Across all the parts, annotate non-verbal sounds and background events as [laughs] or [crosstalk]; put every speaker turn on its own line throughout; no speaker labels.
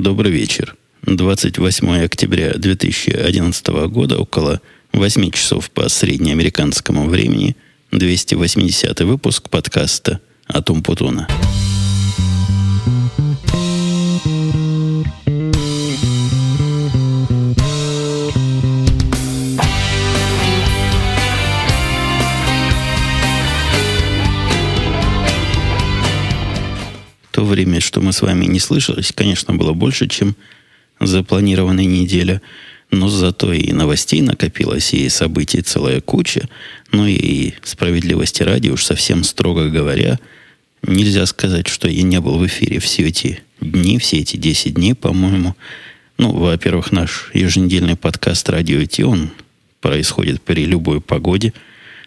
Добрый вечер. 28 октября 2011 года, около 8 часов по среднеамериканскому времени, 280 выпуск подкаста «Атум Путуна». То время, что мы с вами не слышались, конечно, было больше, чем запланированная неделя. Но зато и новостей накопилось, и событий целая куча. Ну и справедливости ради, уж совсем строго говоря, нельзя сказать, что я не был в эфире все эти дни, все эти 10 дней, по-моему. Ну, во-первых, наш еженедельный подкаст «Радио Ти», он происходит при любой погоде,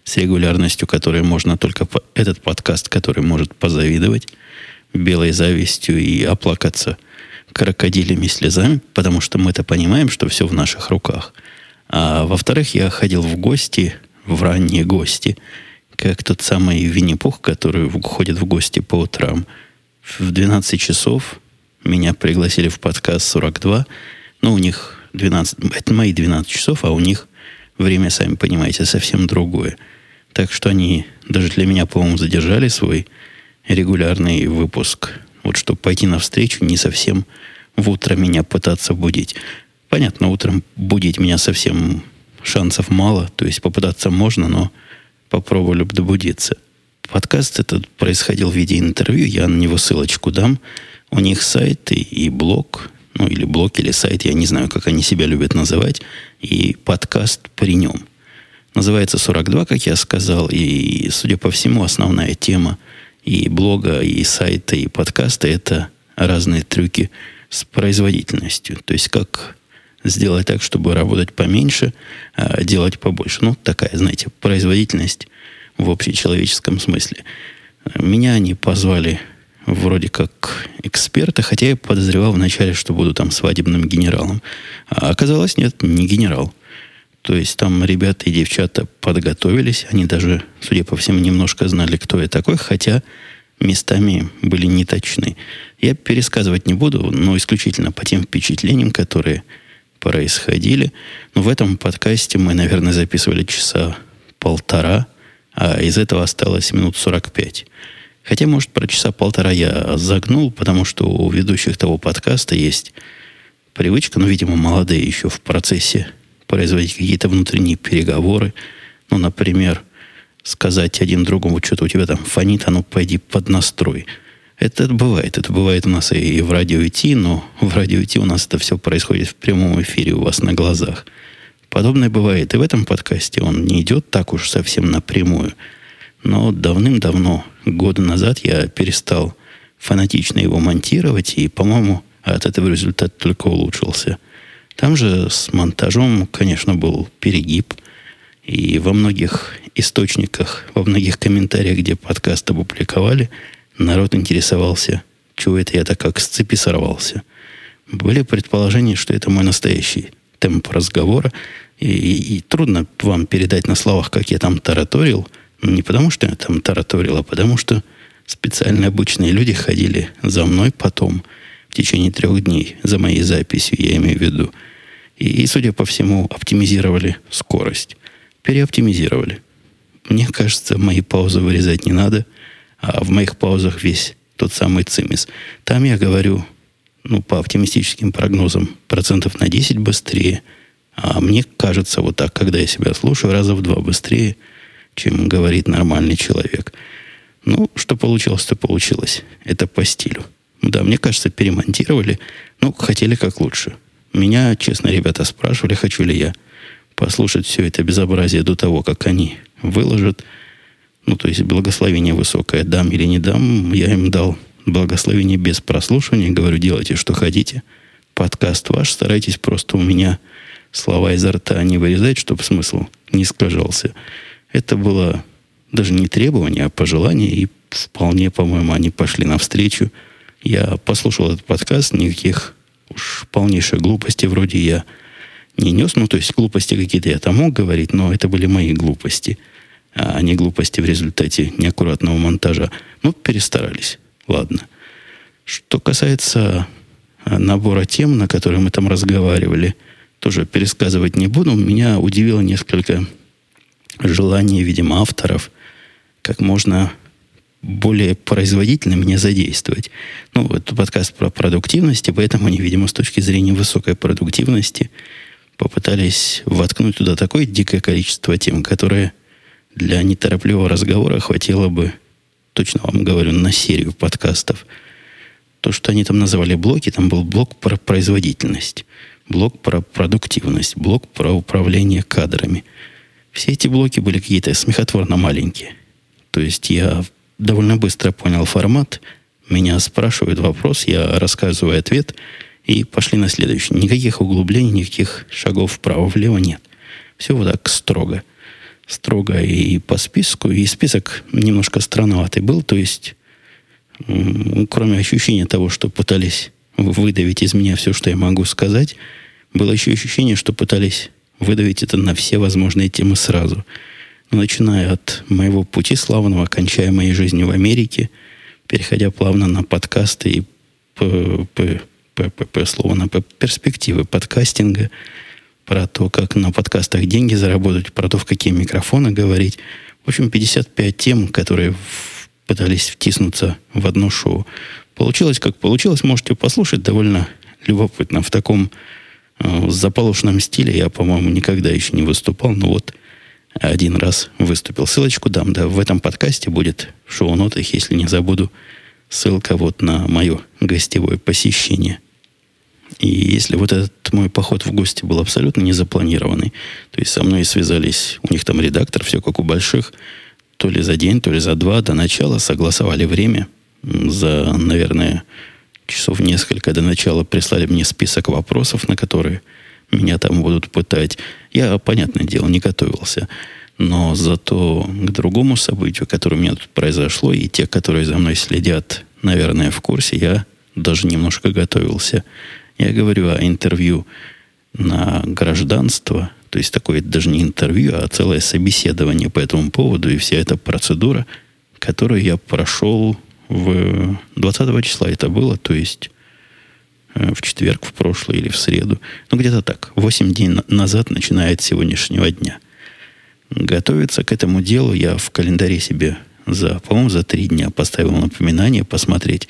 с регулярностью, которой можно только... Этот подкаст, который может позавидовать белой завистью и оплакаться крокодилями слезами, потому что мы-то понимаем, что все в наших руках. А во-вторых, я ходил в гости, в ранние гости, как тот самый Винни-Пух, который ходит в гости по утрам. В 12 часов меня пригласили в подкаст 42. Ну, у них 12, это мои 12 часов, а у них время, сами понимаете, совсем другое. Так что они даже для меня, по-моему, задержали свой регулярный выпуск. Вот чтобы пойти навстречу, не совсем в утро меня пытаться будить. Понятно, утром будить меня совсем шансов мало. То есть попытаться можно, но попробовали бы добудиться. Подкаст этот происходил в виде интервью. Я на него ссылочку дам. У них сайт и, и блог. Ну, или блог, или сайт. Я не знаю, как они себя любят называть. И подкаст при нем. Называется 42, как я сказал. И, судя по всему, основная тема – и блога, и сайта, и подкаста – это разные трюки с производительностью. То есть, как сделать так, чтобы работать поменьше, а делать побольше. Ну, такая, знаете, производительность в общечеловеческом смысле. Меня они позвали вроде как эксперта, хотя я подозревал вначале, что буду там свадебным генералом. А оказалось, нет, не генерал. То есть там ребята и девчата подготовились. Они даже, судя по всему, немножко знали, кто я такой, хотя местами были не точны. Я пересказывать не буду, но исключительно по тем впечатлениям, которые происходили. Но в этом подкасте мы, наверное, записывали часа полтора, а из этого осталось минут 45. Хотя, может, про часа полтора я загнул, потому что у ведущих того подкаста есть привычка, ну, видимо, молодые еще в процессе производить какие-то внутренние переговоры. Ну, например, сказать один другому, что-то у тебя там фонит, а ну пойди под настрой. Это, бывает. Это бывает у нас и в радио идти, но в радио идти у нас это все происходит в прямом эфире у вас на глазах. Подобное бывает и в этом подкасте. Он не идет так уж совсем напрямую. Но давным-давно, года назад, я перестал фанатично его монтировать, и, по-моему, от этого результат только улучшился – там же с монтажом, конечно, был перегиб. И во многих источниках, во многих комментариях, где подкаст опубликовали, народ интересовался, чего это я так как с цепи сорвался. Были предположения, что это мой настоящий темп разговора. И, и, и трудно вам передать на словах, как я там тараторил. Не потому, что я там тараторил, а потому, что специально обычные люди ходили за мной потом – в течение трех дней за моей записью, я имею в виду. И, судя по всему, оптимизировали скорость. Переоптимизировали. Мне кажется, мои паузы вырезать не надо, а в моих паузах весь тот самый цимис. Там я говорю, ну, по оптимистическим прогнозам, процентов на 10 быстрее. А мне кажется, вот так, когда я себя слушаю, раза в два быстрее, чем говорит нормальный человек. Ну, что получилось, то получилось. Это по стилю. Да, мне кажется, перемонтировали. Ну, хотели как лучше. Меня, честно, ребята спрашивали, хочу ли я послушать все это безобразие до того, как они выложат. Ну, то есть благословение высокое дам или не дам. Я им дал благословение без прослушивания. Говорю, делайте, что хотите. Подкаст ваш. Старайтесь просто у меня слова изо рта не вырезать, чтобы смысл не искажался. Это было даже не требование, а пожелание. И вполне, по-моему, они пошли навстречу. Я послушал этот подкаст, никаких уж полнейших глупостей вроде я не нес. Ну, то есть глупости какие-то я там мог говорить, но это были мои глупости, а не глупости в результате неаккуратного монтажа. Ну, перестарались. Ладно. Что касается набора тем, на которые мы там разговаривали, тоже пересказывать не буду. Меня удивило несколько желаний, видимо, авторов, как можно более производительно меня задействовать. Ну, это подкаст про продуктивность, и поэтому они, видимо, с точки зрения высокой продуктивности попытались воткнуть туда такое дикое количество тем, которое для неторопливого разговора хватило бы, точно вам говорю, на серию подкастов. То, что они там называли блоки, там был блок про производительность, блок про продуктивность, блок про управление кадрами. Все эти блоки были какие-то смехотворно маленькие. То есть я довольно быстро понял формат. Меня спрашивают вопрос, я рассказываю ответ, и пошли на следующий. Никаких углублений, никаких шагов вправо-влево нет. Все вот так строго. Строго и по списку. И список немножко странноватый был. То есть, кроме ощущения того, что пытались выдавить из меня все, что я могу сказать, было еще ощущение, что пытались выдавить это на все возможные темы сразу – начиная от моего пути славного, кончая моей жизнью в Америке, переходя плавно на подкасты и по, по, по, по, по слову на перспективы подкастинга, про то, как на подкастах деньги заработать, про то, в какие микрофоны говорить. В общем, 55 тем, которые пытались втиснуться в одно шоу. Получилось, как получилось, можете послушать, довольно любопытно. В таком э, заполошенном стиле я, по-моему, никогда еще не выступал, но вот один раз выступил. Ссылочку дам, да, в этом подкасте будет в шоу-нотах, если не забуду, ссылка вот на мое гостевое посещение. И если вот этот мой поход в гости был абсолютно не запланированный, то есть со мной связались, у них там редактор, все как у больших, то ли за день, то ли за два до начала согласовали время. За, наверное, часов несколько до начала прислали мне список вопросов, на которые меня там будут пытать. Я, понятное дело, не готовился. Но зато к другому событию, которое у меня тут произошло, и те, которые за мной следят, наверное, в курсе, я даже немножко готовился. Я говорю о интервью на гражданство, то есть такое даже не интервью, а целое собеседование по этому поводу, и вся эта процедура, которую я прошел в 20 числа это было, то есть в четверг, в прошлый или в среду. Ну, где-то так. Восемь дней назад, начиная от сегодняшнего дня. Готовиться к этому делу я в календаре себе за, по-моему, за три дня поставил напоминание посмотреть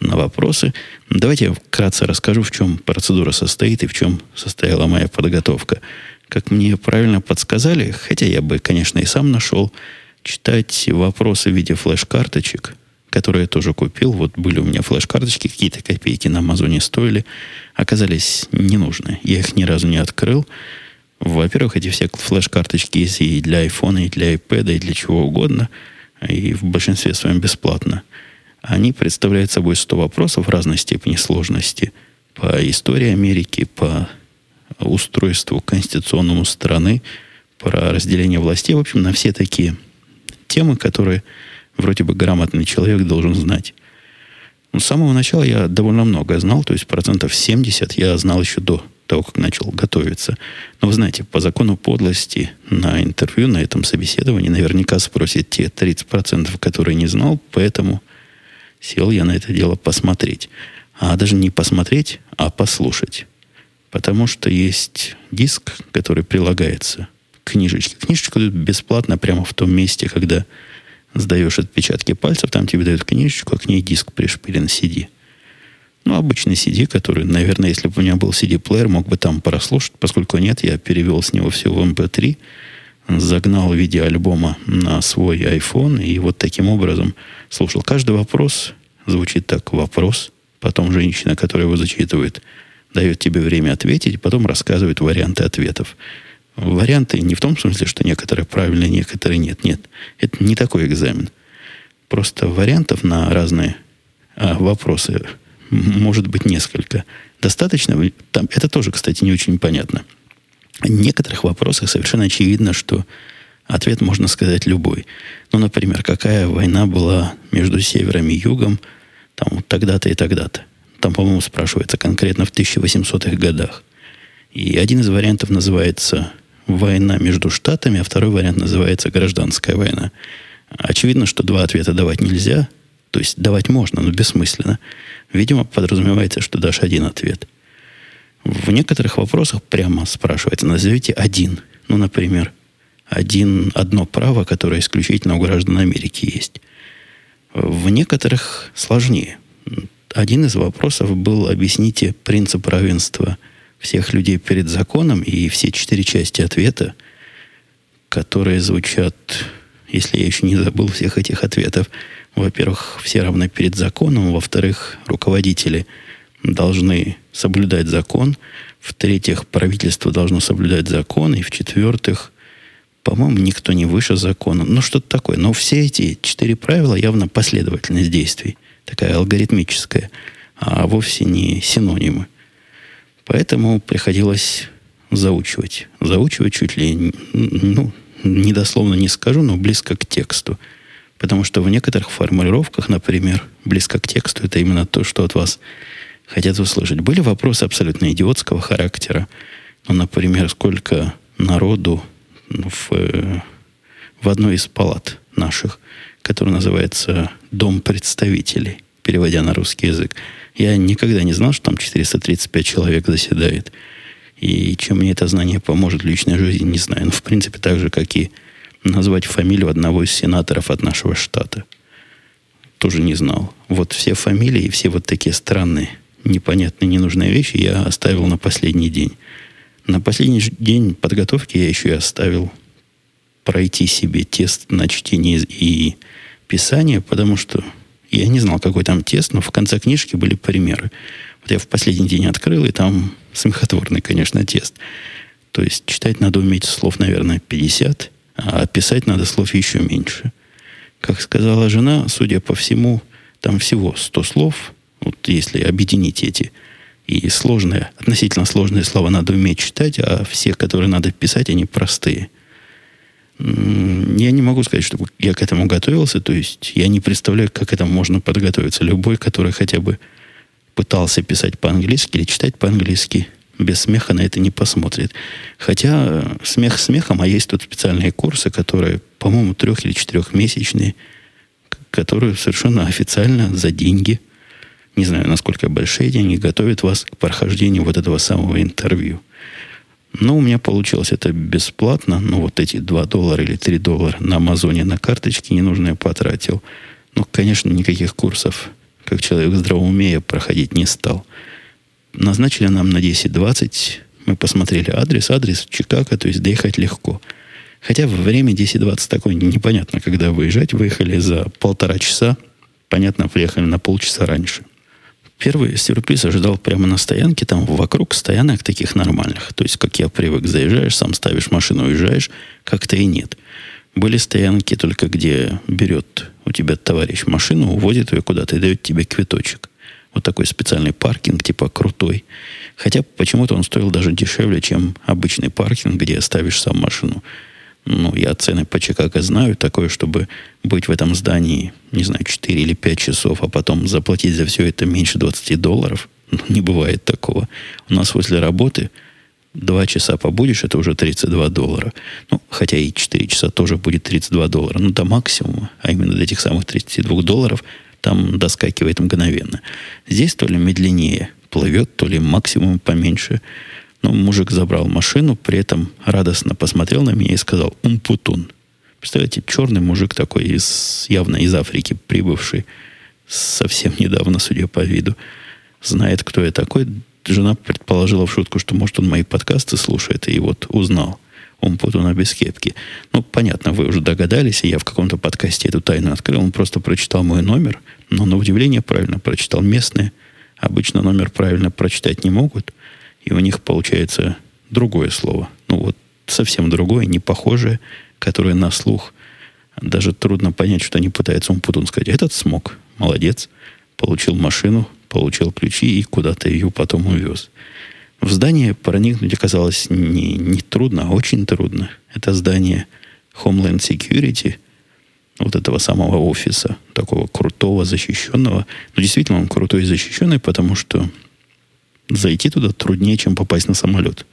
на вопросы. Давайте я вкратце расскажу, в чем процедура состоит и в чем состояла моя подготовка. Как мне правильно подсказали, хотя я бы, конечно, и сам нашел, читать вопросы в виде флеш-карточек которые я тоже купил. Вот были у меня флеш-карточки, какие-то копейки на Амазоне стоили. Оказались ненужные. Я их ни разу не открыл. Во-первых, эти все флеш-карточки есть и для iPhone, и для iPad, и для чего угодно. И в большинстве своем бесплатно. Они представляют собой 100 вопросов разной степени сложности по истории Америки, по устройству конституционному страны, про разделение властей. В общем, на все такие темы, которые вроде бы грамотный человек должен знать. Но с самого начала я довольно много знал, то есть процентов 70 я знал еще до того, как начал готовиться. Но вы знаете, по закону подлости на интервью, на этом собеседовании наверняка спросят те 30%, которые не знал, поэтому сел я на это дело посмотреть. А даже не посмотреть, а послушать. Потому что есть диск, который прилагается к книжечке. Книжечку бесплатно прямо в том месте, когда сдаешь отпечатки пальцев, там тебе дают книжечку, а к ней диск пришпилен CD. Ну, обычный CD, который, наверное, если бы у меня был CD-плеер, мог бы там прослушать, поскольку нет, я перевел с него все в MP3, загнал в виде альбома на свой iPhone, и вот таким образом слушал. Каждый вопрос звучит так, вопрос, потом женщина, которая его зачитывает, дает тебе время ответить, потом рассказывает варианты ответов. Варианты не в том смысле, что некоторые правильные, некоторые нет. Нет. Это не такой экзамен. Просто вариантов на разные а, вопросы может быть несколько. Достаточно. Там, это тоже, кстати, не очень понятно. В некоторых вопросах совершенно очевидно, что ответ можно сказать любой. Ну, например, какая война была между севером и югом там, тогда-то и тогда-то. Там, по-моему, спрашивается конкретно в 1800-х годах. И один из вариантов называется война между штатами, а второй вариант называется гражданская война. Очевидно, что два ответа давать нельзя. То есть давать можно, но бессмысленно. Видимо, подразумевается, что дашь один ответ. В некоторых вопросах прямо спрашивается, назовите один. Ну, например, один, одно право, которое исключительно у граждан Америки есть. В некоторых сложнее. Один из вопросов был «Объясните принцип равенства всех людей перед законом» и все четыре части ответа, которые звучат, если я еще не забыл всех этих ответов, во-первых, все равны перед законом, во-вторых, руководители должны соблюдать закон, в-третьих, правительство должно соблюдать закон, и в-четвертых, по-моему, никто не выше закона. Ну, что-то такое. Но все эти четыре правила явно последовательность действий. Такая алгоритмическая, а вовсе не синонимы. Поэтому приходилось заучивать. Заучивать чуть ли, ну, недословно не скажу, но близко к тексту. Потому что в некоторых формулировках, например, близко к тексту, это именно то, что от вас хотят услышать. Были вопросы абсолютно идиотского характера. Ну, например, сколько народу в, в одной из палат наших, которая называется «Дом представителей», переводя на русский язык. Я никогда не знал, что там 435 человек заседает. И чем мне это знание поможет в личной жизни, не знаю. Но, в принципе, так же, как и назвать фамилию одного из сенаторов от нашего штата. Тоже не знал. Вот все фамилии и все вот такие странные, непонятные, ненужные вещи я оставил на последний день. На последний день подготовки я еще и оставил пройти себе тест на чтение и писание, потому что я не знал, какой там тест, но в конце книжки были примеры. Вот я в последний день открыл, и там смехотворный, конечно, тест. То есть читать надо уметь слов, наверное, 50, а писать надо слов еще меньше. Как сказала жена, судя по всему, там всего 100 слов, вот если объединить эти и сложные, относительно сложные слова надо уметь читать, а все, которые надо писать, они простые. Я не могу сказать, что я к этому готовился, то есть я не представляю, как к этому можно подготовиться. Любой, который хотя бы пытался писать по-английски или читать по-английски, без смеха на это не посмотрит. Хотя э, смех смехом, а есть тут специальные курсы, которые, по-моему, трех- или четырехмесячные, которые совершенно официально за деньги, не знаю, насколько большие деньги, готовят вас к прохождению вот этого самого интервью. Но у меня получилось это бесплатно. Ну, вот эти 2 доллара или 3 доллара на Амазоне на карточке ненужные потратил. Ну, конечно, никаких курсов, как человек здравоумея, проходить не стал. Назначили нам на 10.20. Мы посмотрели адрес. Адрес Чикаго, то есть доехать легко. Хотя время 10.20 такое непонятно, когда выезжать. Выехали за полтора часа. Понятно, приехали на полчаса раньше. Первый сюрприз ожидал прямо на стоянке, там вокруг стоянок таких нормальных. То есть, как я привык, заезжаешь, сам ставишь машину, уезжаешь, как-то и нет. Были стоянки только, где берет у тебя товарищ машину, увозит ее куда-то и дает тебе квиточек. Вот такой специальный паркинг, типа крутой. Хотя почему-то он стоил даже дешевле, чем обычный паркинг, где ставишь сам машину. Ну, я цены по Чикаго знаю. Такое, чтобы быть в этом здании, не знаю, 4 или 5 часов, а потом заплатить за все это меньше 20 долларов. Ну, не бывает такого. У нас после работы 2 часа побудешь, это уже 32 доллара. Ну, хотя и 4 часа тоже будет 32 доллара. Ну, до максимума, а именно до этих самых 32 долларов, там доскакивает мгновенно. Здесь то ли медленнее плывет, то ли максимум поменьше – но мужик забрал машину, при этом радостно посмотрел на меня и сказал «Умпутун». Представляете, черный мужик такой, из, явно из Африки прибывший, совсем недавно, судя по виду, знает, кто я такой. Жена предположила в шутку, что, может, он мои подкасты слушает, и вот узнал. Умпутуна без кепки. Ну, понятно, вы уже догадались, и я в каком-то подкасте эту тайну открыл. Он просто прочитал мой номер, но на удивление правильно прочитал местные. Обычно номер правильно прочитать не могут – и у них получается другое слово. Ну вот совсем другое, не похожее, которое на слух даже трудно понять, что они пытаются Умпутун сказать. Этот смог. Молодец. Получил машину, получил ключи и куда-то ее потом увез. В здание проникнуть оказалось не, не трудно, а очень трудно. Это здание Homeland Security, вот этого самого офиса, такого крутого, защищенного. Но действительно он крутой и защищенный, потому что зайти туда труднее, чем попасть на самолет.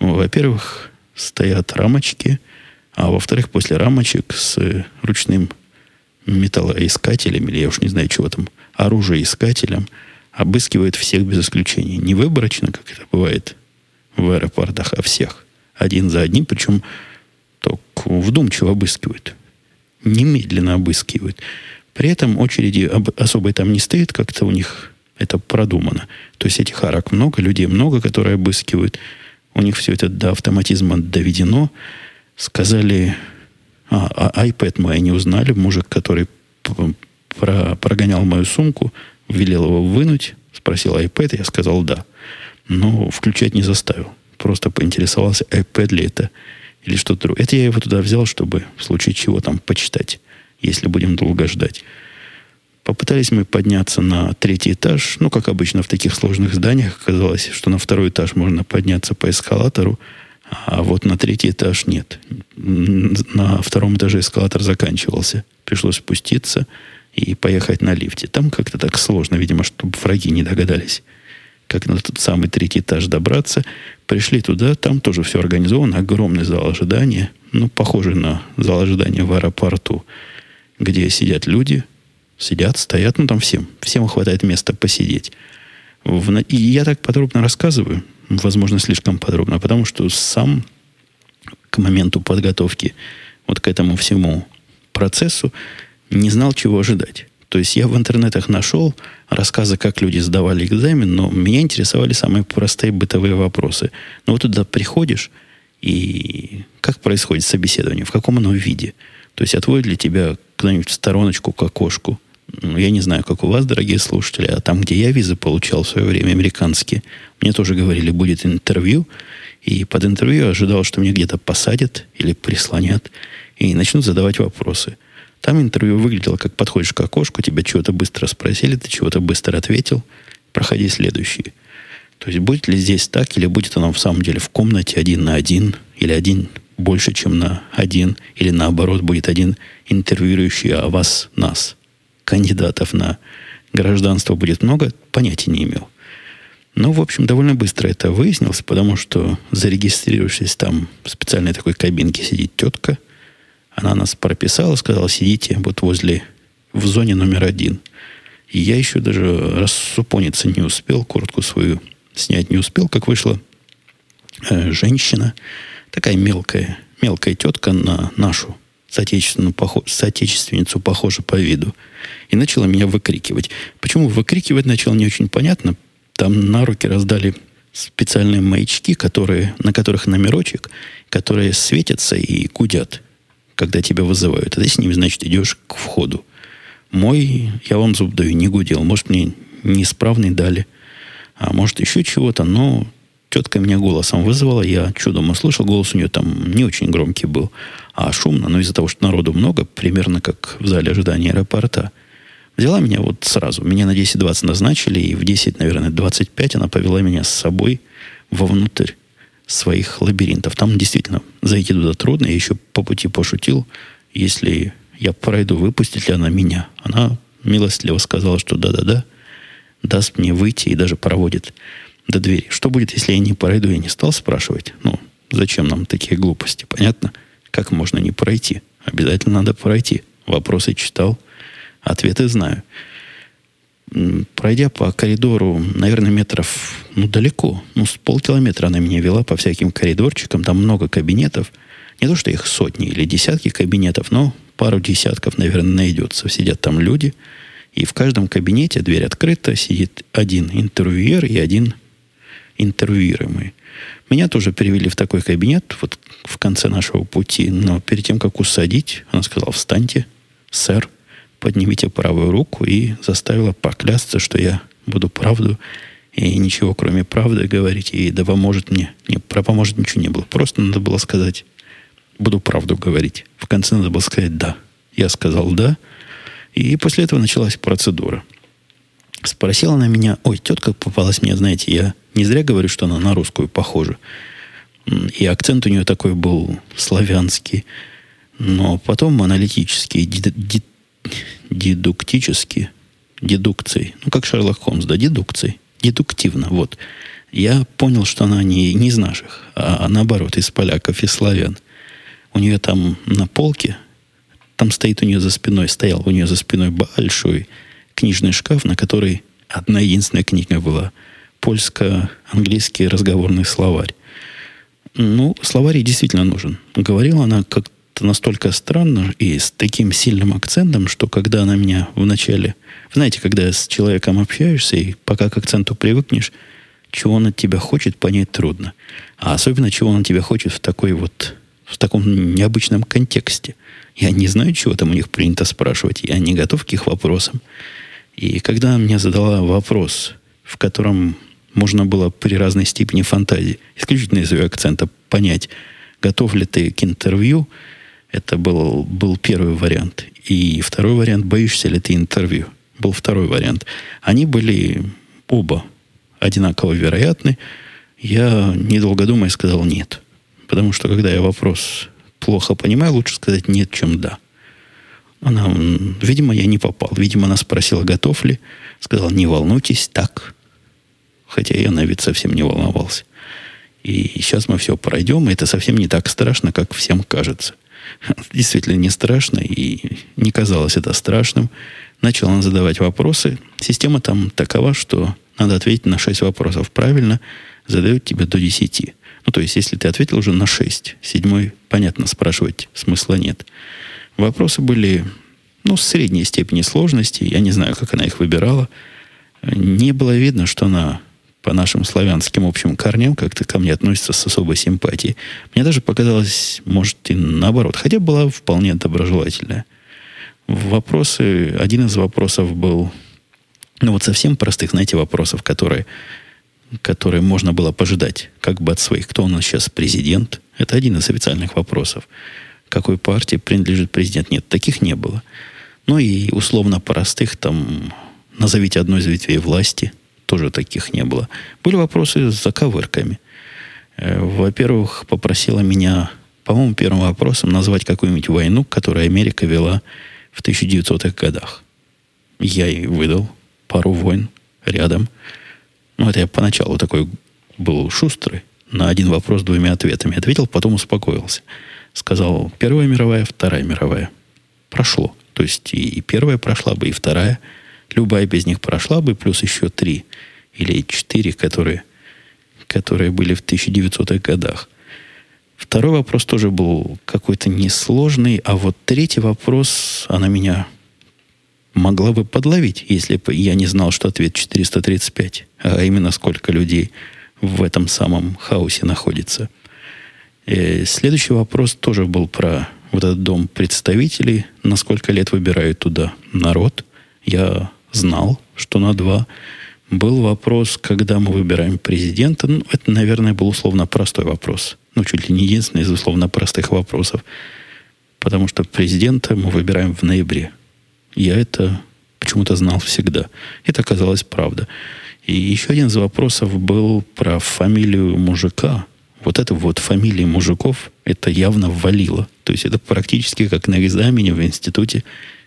Во-первых, стоят рамочки, а во-вторых, после рамочек с ручным металлоискателем, или я уж не знаю, чего там, оружиеискателем, обыскивает всех без исключения. Не выборочно, как это бывает в аэропортах, а всех. Один за одним, причем только вдумчиво обыскивают. Немедленно обыскивают. При этом очереди особой там не стоит, как-то у них это продумано. То есть этих арок много, людей много, которые обыскивают. У них все это до автоматизма доведено. Сказали, а, а iPad мой они узнали. Мужик, который про, прогонял мою сумку, велел его вынуть, спросил iPad, я сказал да. Но включать не заставил. Просто поинтересовался, iPad ли это или что-то другое. Это я его туда взял, чтобы в случае чего там почитать, если будем долго ждать. Попытались мы подняться на третий этаж. Ну, как обычно в таких сложных зданиях оказалось, что на второй этаж можно подняться по эскалатору, а вот на третий этаж нет. На втором этаже эскалатор заканчивался. Пришлось спуститься и поехать на лифте. Там как-то так сложно, видимо, чтобы враги не догадались, как на тот самый третий этаж добраться. Пришли туда, там тоже все организовано. Огромный зал ожидания. Ну, похоже на зал ожидания в аэропорту, где сидят люди – Сидят, стоят, ну там всем. Всем хватает места посидеть. В, и я так подробно рассказываю, возможно, слишком подробно, потому что сам к моменту подготовки вот к этому всему процессу не знал, чего ожидать. То есть я в интернетах нашел рассказы, как люди сдавали экзамен, но меня интересовали самые простые бытовые вопросы. Но вот туда приходишь, и как происходит собеседование, в каком оно виде. То есть отводят ли тебя куда-нибудь в стороночку к окошку, ну, я не знаю, как у вас, дорогие слушатели, а там, где я визы получал в свое время, американские, мне тоже говорили, будет интервью, и под интервью ожидал, что мне где-то посадят или прислонят, и начнут задавать вопросы. Там интервью выглядело, как подходишь к окошку, тебя чего-то быстро спросили, ты чего-то быстро ответил, проходи следующий. То есть будет ли здесь так, или будет оно в самом деле в комнате один на один, или один больше, чем на один, или наоборот будет один интервьюирующий, а вас нас – кандидатов на гражданство будет много, понятия не имел. Но, в общем, довольно быстро это выяснилось, потому что, зарегистрировавшись там в специальной такой кабинке сидит тетка, она нас прописала, сказала, сидите вот возле, в зоне номер один. И я еще даже рассупониться не успел, куртку свою снять не успел, как вышла э, женщина, такая мелкая, мелкая тетка на нашу соотечественную, соотечественницу похожа по виду, и начала меня выкрикивать. Почему выкрикивать начал, не очень понятно. Там на руки раздали специальные маячки, которые, на которых номерочек, которые светятся и гудят, когда тебя вызывают. А ты с ними, значит, идешь к входу. Мой, я вам зуб даю, не гудел. Может, мне неисправный дали, а может, еще чего-то, но тетка меня голосом вызывала, я чудом услышал, голос у нее там не очень громкий был а шумно, но из-за того, что народу много, примерно как в зале ожидания аэропорта, взяла меня вот сразу. Меня на 10-20 назначили, и в 10, наверное, 25 она повела меня с собой вовнутрь своих лабиринтов. Там действительно зайти туда трудно. Я еще по пути пошутил, если я пройду, выпустит ли она меня. Она милостливо сказала, что да-да-да, даст мне выйти и даже проводит до двери. Что будет, если я не пройду? Я не стал спрашивать. Ну, зачем нам такие глупости? Понятно? Как можно не пройти? Обязательно надо пройти. Вопросы читал, ответы знаю. Пройдя по коридору, наверное, метров, ну, далеко, ну, с полкилометра она меня вела по всяким коридорчикам, там много кабинетов. Не то, что их сотни или десятки кабинетов, но пару десятков, наверное, найдется. Сидят там люди, и в каждом кабинете дверь открыта, сидит один интервьюер и один интервьюируемый. Меня тоже перевели в такой кабинет вот в конце нашего пути, но перед тем, как усадить, она сказала, встаньте, сэр, поднимите правую руку и заставила поклясться, что я буду правду и ничего, кроме правды, говорить, и да поможет мне. Не, про поможет ничего не было. Просто надо было сказать, буду правду говорить. В конце надо было сказать «да». Я сказал «да», и после этого началась процедура. Спросила она меня, ой, тетка попалась мне, знаете, я не зря говорю, что она на русскую похожа. И акцент у нее такой был славянский. Но потом аналитический, дедуктический, дедукцией. Ну, как Шерлок Холмс, да, дедукцией. Дедуктивно, вот. Я понял, что она не, не из наших, а наоборот, из поляков и славян. У нее там на полке, там стоит у нее за спиной, стоял у нее за спиной большой книжный шкаф, на который одна единственная книга была. Польско-английский разговорный словарь. Ну, словарь действительно нужен. Говорила она как-то настолько странно и с таким сильным акцентом, что когда она меня вначале... Знаете, когда с человеком общаешься, и пока к акценту привыкнешь, чего он от тебя хочет, понять трудно. А особенно, чего он от тебя хочет в такой вот в таком необычном контексте. Я не знаю, чего там у них принято спрашивать. Я не готов к их вопросам. И когда она мне задала вопрос, в котором можно было при разной степени фантазии, исключительно из ее акцента, понять, готов ли ты к интервью, это был, был первый вариант. И второй вариант, боишься ли ты интервью, был второй вариант. Они были оба одинаково вероятны. Я, недолго думая, сказал нет. Потому что, когда я вопрос плохо понимаю, лучше сказать нет, чем да. Она, видимо, я не попал. Видимо, она спросила, готов ли. Сказал, не волнуйтесь, так. Хотя я на вид совсем не волновался. И сейчас мы все пройдем, и это совсем не так страшно, как всем кажется. [laughs] Действительно не страшно, и не казалось это страшным. Начал он задавать вопросы. Система там такова, что надо ответить на 6 вопросов правильно, задают тебе до 10. Ну, то есть, если ты ответил уже на 6, седьмой, понятно, спрашивать смысла нет. Вопросы были, ну, средней степени сложности. Я не знаю, как она их выбирала. Не было видно, что она по нашим славянским общим корням как-то ко мне относится с особой симпатией. Мне даже показалось, может, и наоборот. Хотя была вполне доброжелательная. Вопросы, один из вопросов был, ну вот совсем простых, знаете, вопросов, которые которые можно было пожидать как бы от своих. Кто у нас сейчас президент? Это один из официальных вопросов. Какой партии принадлежит президент? Нет, таких не было. Ну и условно простых, там, назовите одну из ветвей власти, тоже таких не было. Были вопросы с заковырками. Э, во-первых, попросила меня, по-моему, первым вопросом назвать какую-нибудь войну, которую Америка вела в 1900-х годах. Я ей выдал пару войн рядом. Ну, это я поначалу такой был шустрый. На один вопрос двумя ответами ответил, потом успокоился. Сказал, Первая мировая, Вторая мировая. Прошло. То есть и, и первая прошла бы, и вторая. Любая без них прошла бы, плюс еще три или четыре, которые, которые были в 1900-х годах. Второй вопрос тоже был какой-то несложный, а вот третий вопрос, она меня могла бы подловить, если бы я не знал, что ответ 435, а именно сколько людей в этом самом хаосе находится. И э, следующий вопрос тоже был про вот этот дом представителей, на сколько лет выбирают туда народ. Я знал, что на два. Был вопрос, когда мы выбираем президента. Ну, это, наверное, был условно простой вопрос. Ну, чуть ли не единственный из условно простых вопросов. Потому что президента мы выбираем в ноябре. Я это почему-то знал всегда. Это оказалось правда. И еще один из вопросов был про фамилию мужика. Вот это вот фамилии мужиков, это явно валило. То есть это практически как на экзамене в институте,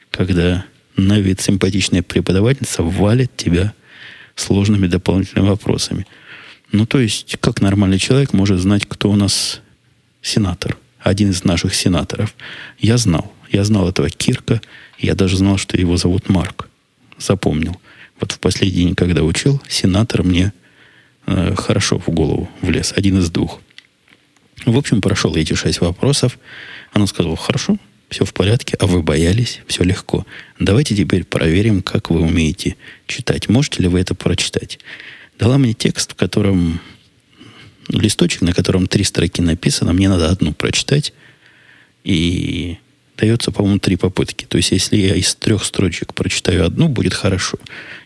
когда на вид симпатичная преподавательница валит тебя сложными дополнительными вопросами. Ну, то есть, как нормальный человек может знать, кто у нас сенатор, один из наших сенаторов. Я знал. Я знал этого Кирка, я даже знал, что его зовут Марк. Запомнил. Вот в последний день, когда учил, сенатор мне э, хорошо в голову влез. Один из двух. В общем, прошел эти шесть вопросов. Она сказала, хорошо, все в порядке, а вы боялись, все легко. Давайте теперь проверим, как вы умеете читать. Можете ли вы это прочитать? Дала мне текст, в котором листочек, на котором три строки написано, мне надо одну прочитать. И дается, по-моему, три попытки. То есть, если я из трех строчек прочитаю одну, будет хорошо.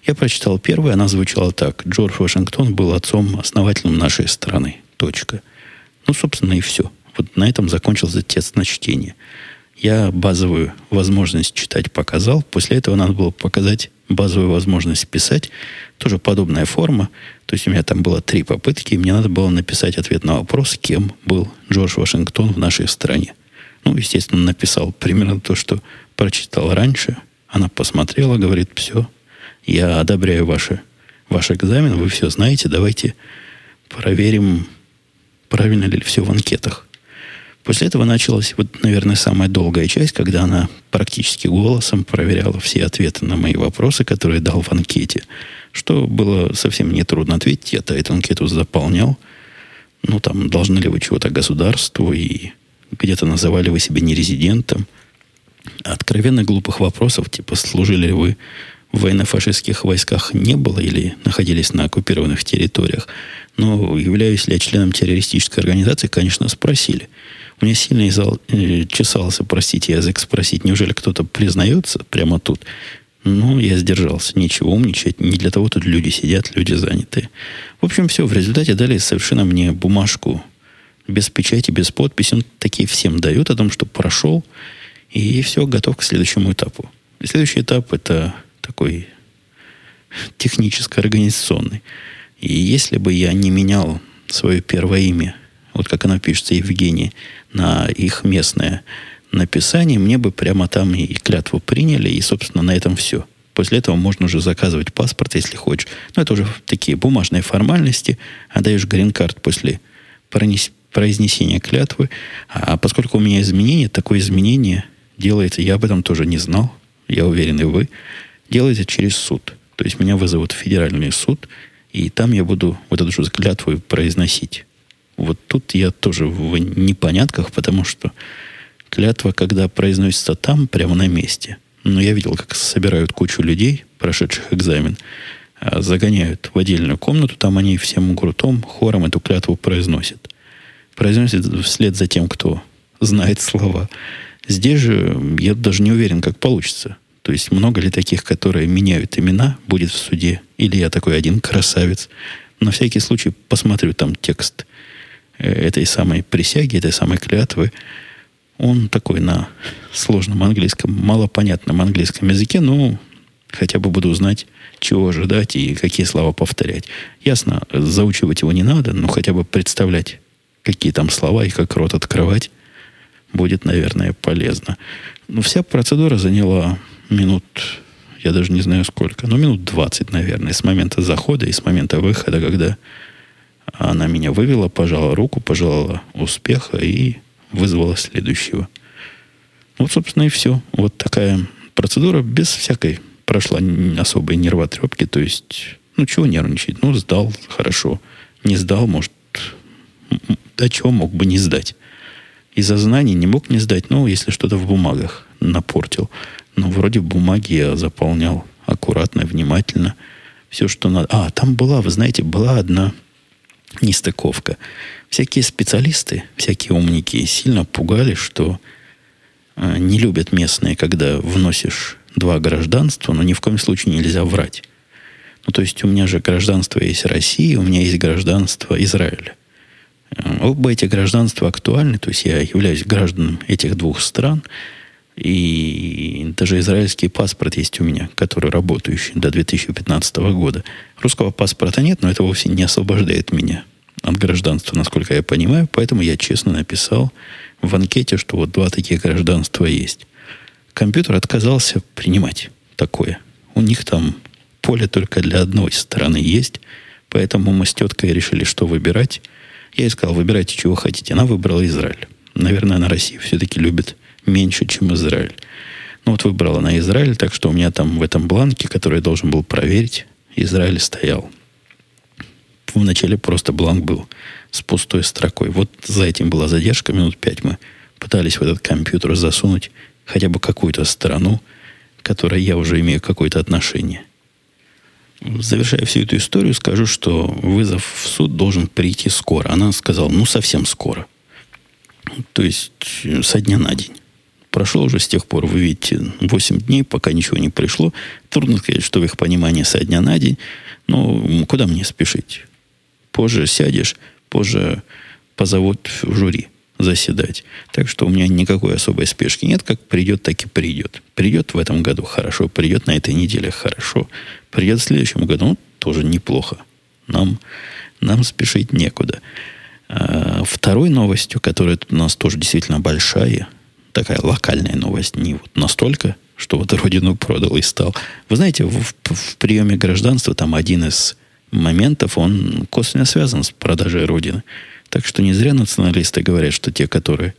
Я прочитал первую, она звучала так. Джордж Вашингтон был отцом, основателем нашей страны. Точка. Ну, собственно, и все. Вот на этом закончился текст на чтение. Я базовую возможность читать показал. После этого надо было показать базовую возможность писать. Тоже подобная форма. То есть у меня там было три попытки, и мне надо было написать ответ на вопрос, кем был Джордж Вашингтон в нашей стране. Ну, естественно, написал примерно то, что прочитал раньше. Она посмотрела, говорит, все, я одобряю ваши, ваш экзамен, вы все знаете, давайте проверим, правильно ли все в анкетах. После этого началась, вот, наверное, самая долгая часть, когда она практически голосом проверяла все ответы на мои вопросы, которые дал в анкете. что было совсем нетрудно ответить. Я-то эту анкету заполнял. Ну, там, должны ли вы чего-то государству, и где-то называли вы себя нерезидентом. Откровенно глупых вопросов, типа, служили ли вы в военно-фашистских войсках не было или находились на оккупированных территориях. Но являюсь ли я членом террористической организации, конечно, спросили. Меня сильно изал, э, чесался, простите, язык спросить, неужели кто-то признается прямо тут? Ну, я сдержался. Ничего умничать. Не для того тут люди сидят, люди заняты. В общем, все. В результате дали совершенно мне бумажку без печати, без подписи. Он такие всем дают о том, что прошел. И все, готов к следующему этапу. Следующий этап – это такой техническо-организационный. И если бы я не менял свое первое имя, вот как оно пишется, Евгений, на их местное написание, мне бы прямо там и клятву приняли, и, собственно, на этом все. После этого можно уже заказывать паспорт, если хочешь. Но это уже такие бумажные формальности. Отдаешь грин-карт после произнесения клятвы. А поскольку у меня изменение, такое изменение делается, я об этом тоже не знал, я уверен, и вы, делается через суд. То есть меня вызовут в федеральный суд, и там я буду вот эту же клятву произносить. Вот тут я тоже в непонятках, потому что клятва, когда произносится там, прямо на месте. Но я видел, как собирают кучу людей, прошедших экзамен, а загоняют в отдельную комнату, там они всем гуртом, хором эту клятву произносят. Произносят вслед за тем, кто знает слова. Здесь же я даже не уверен, как получится. То есть много ли таких, которые меняют имена, будет в суде? Или я такой один красавец? На всякий случай посмотрю там текст этой самой присяги, этой самой клятвы. Он такой на сложном английском, малопонятном английском языке, но хотя бы буду знать, чего ожидать и какие слова повторять. Ясно, заучивать его не надо, но хотя бы представлять, какие там слова и как рот открывать, будет, наверное, полезно. Но вся процедура заняла минут, я даже не знаю сколько, но минут 20, наверное, с момента захода и с момента выхода, когда она меня вывела, пожала руку, пожелала успеха и вызвала следующего. Вот, собственно, и все. Вот такая процедура без всякой прошла особой нервотрепки. То есть, ну, чего нервничать? Ну, сдал, хорошо. Не сдал, может, да чего мог бы не сдать? Из-за знаний не мог не сдать, ну, если что-то в бумагах напортил. Но вроде бумаги я заполнял аккуратно, внимательно. Все, что надо. А, там была, вы знаете, была одна нестыковка. Всякие специалисты, всякие умники сильно пугали, что э, не любят местные, когда вносишь два гражданства, но ни в коем случае нельзя врать. Ну, то есть у меня же гражданство есть России, у меня есть гражданство Израиля. Э, оба эти гражданства актуальны, то есть я являюсь гражданом этих двух стран – и даже израильский паспорт есть у меня, который работающий до 2015 года. Русского паспорта нет, но это вовсе не освобождает меня от гражданства, насколько я понимаю. Поэтому я честно написал в анкете, что вот два таких гражданства есть. Компьютер отказался принимать такое. У них там поле только для одной стороны есть. Поэтому мы с теткой решили, что выбирать. Я ей сказал, выбирайте, чего хотите. Она выбрала Израиль. Наверное, она Россию все-таки любит меньше, чем Израиль. Ну вот выбрала на Израиль, так что у меня там в этом бланке, который я должен был проверить, Израиль стоял. Вначале просто бланк был с пустой строкой. Вот за этим была задержка, минут пять мы пытались в этот компьютер засунуть хотя бы какую-то страну, к которой я уже имею какое-то отношение. Завершая всю эту историю, скажу, что вызов в суд должен прийти скоро. Она сказала, ну, совсем скоро. То есть со дня на день. Прошло уже с тех пор, вы видите, 8 дней, пока ничего не пришло. Трудно сказать, что в их понимании со дня на день. Но куда мне спешить? Позже сядешь, позже позовут в жюри заседать. Так что у меня никакой особой спешки нет. Как придет, так и придет. Придет в этом году хорошо, придет на этой неделе хорошо. Придет в следующем году, ну, тоже неплохо. Нам, нам спешить некуда. А, второй новостью, которая у нас тоже действительно большая, такая локальная новость, не вот настолько, что вот родину продал и стал. Вы знаете, в, в приеме гражданства там один из моментов, он косвенно связан с продажей родины. Так что не зря националисты говорят, что те, которые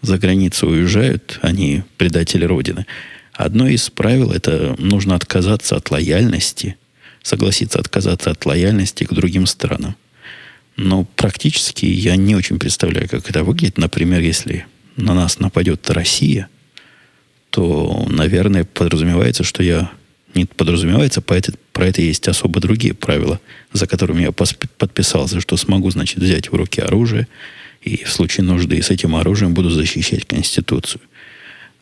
за границу уезжают, они предатели Родины. Одно из правил – это нужно отказаться от лояльности согласиться отказаться от лояльности к другим странам. Но практически я не очень представляю, как это выглядит. Например, если на нас нападет Россия, то, наверное, подразумевается, что я... Не подразумевается, по это, про это есть особо другие правила, за которыми я подписался, что смогу, значит, взять в руки оружие и в случае нужды с этим оружием буду защищать Конституцию.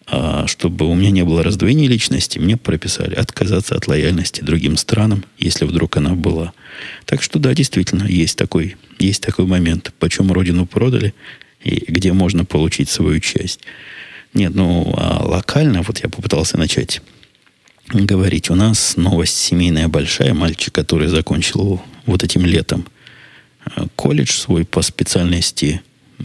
А чтобы у меня не было раздвоения личности, мне прописали отказаться от лояльности другим странам, если вдруг она была. Так что да, действительно, есть такой, есть такой момент. Почем родину продали, и где можно получить свою часть. Нет, ну, а локально, вот я попытался начать говорить. У нас новость семейная большая. Мальчик, который закончил вот этим летом э, колледж свой по специальности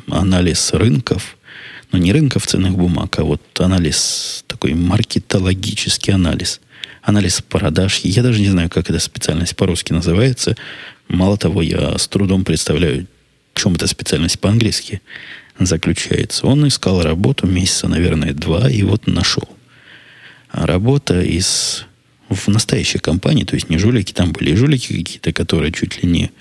анализ рынков – но не рынков ценных бумаг, а вот анализ, такой маркетологический анализ. Анализ продаж. Я даже не знаю, как эта специальность по-русски называется. Мало того, я с трудом представляю, чем эта специальность по-английски заключается. Он искал работу месяца, наверное, два, и вот нашел. Работа из в настоящей компании, то есть не жулики, там были жулики какие-то, которые чуть ли не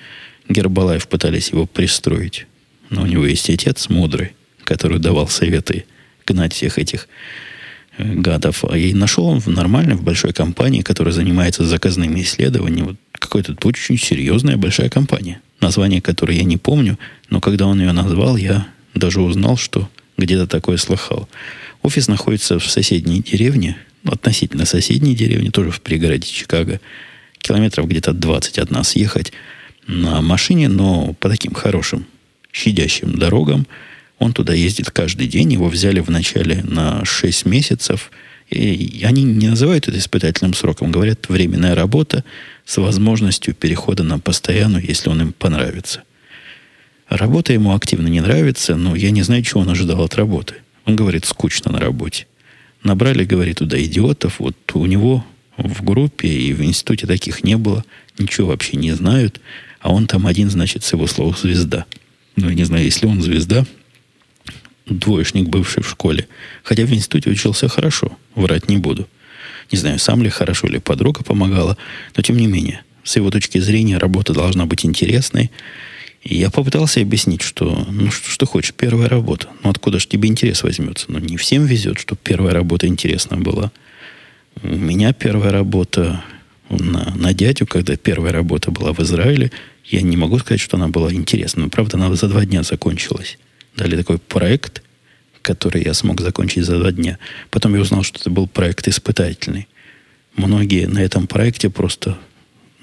Гербалаев пытались его пристроить. Но у него есть отец мудрый, который давал советы гнать всех этих э, гадов. А я нашел он в нормальной, в большой компании, которая занимается заказными исследованиями. Вот какая-то очень серьезная большая компания, название которой я не помню, но когда он ее назвал, я даже узнал, что где-то такое слыхал. Офис находится в соседней деревне, относительно соседней деревни, тоже в пригороде Чикаго. Километров где-то 20 от нас ехать на машине, но по таким хорошим, щадящим дорогам – он туда ездит каждый день. Его взяли вначале на 6 месяцев. И они не называют это испытательным сроком. Говорят, временная работа с возможностью перехода на постоянную, если он им понравится. Работа ему активно не нравится, но я не знаю, чего он ожидал от работы. Он говорит, скучно на работе. Набрали, говорит, туда идиотов. Вот у него в группе и в институте таких не было. Ничего вообще не знают. А он там один, значит, с его слов звезда. Ну, я не знаю, если он звезда, двоечник, бывший в школе. Хотя в институте учился хорошо, врать не буду. Не знаю, сам ли хорошо, или подруга помогала, но тем не менее, с его точки зрения работа должна быть интересной. И я попытался объяснить, что, ну, что, что хочешь, первая работа. Ну, откуда же тебе интерес возьмется? Ну, не всем везет, что первая работа интересна была. У меня первая работа на, на дядю, когда первая работа была в Израиле, я не могу сказать, что она была интересна. Но, правда, она за два дня закончилась дали такой проект, который я смог закончить за два дня. Потом я узнал, что это был проект испытательный. Многие на этом проекте просто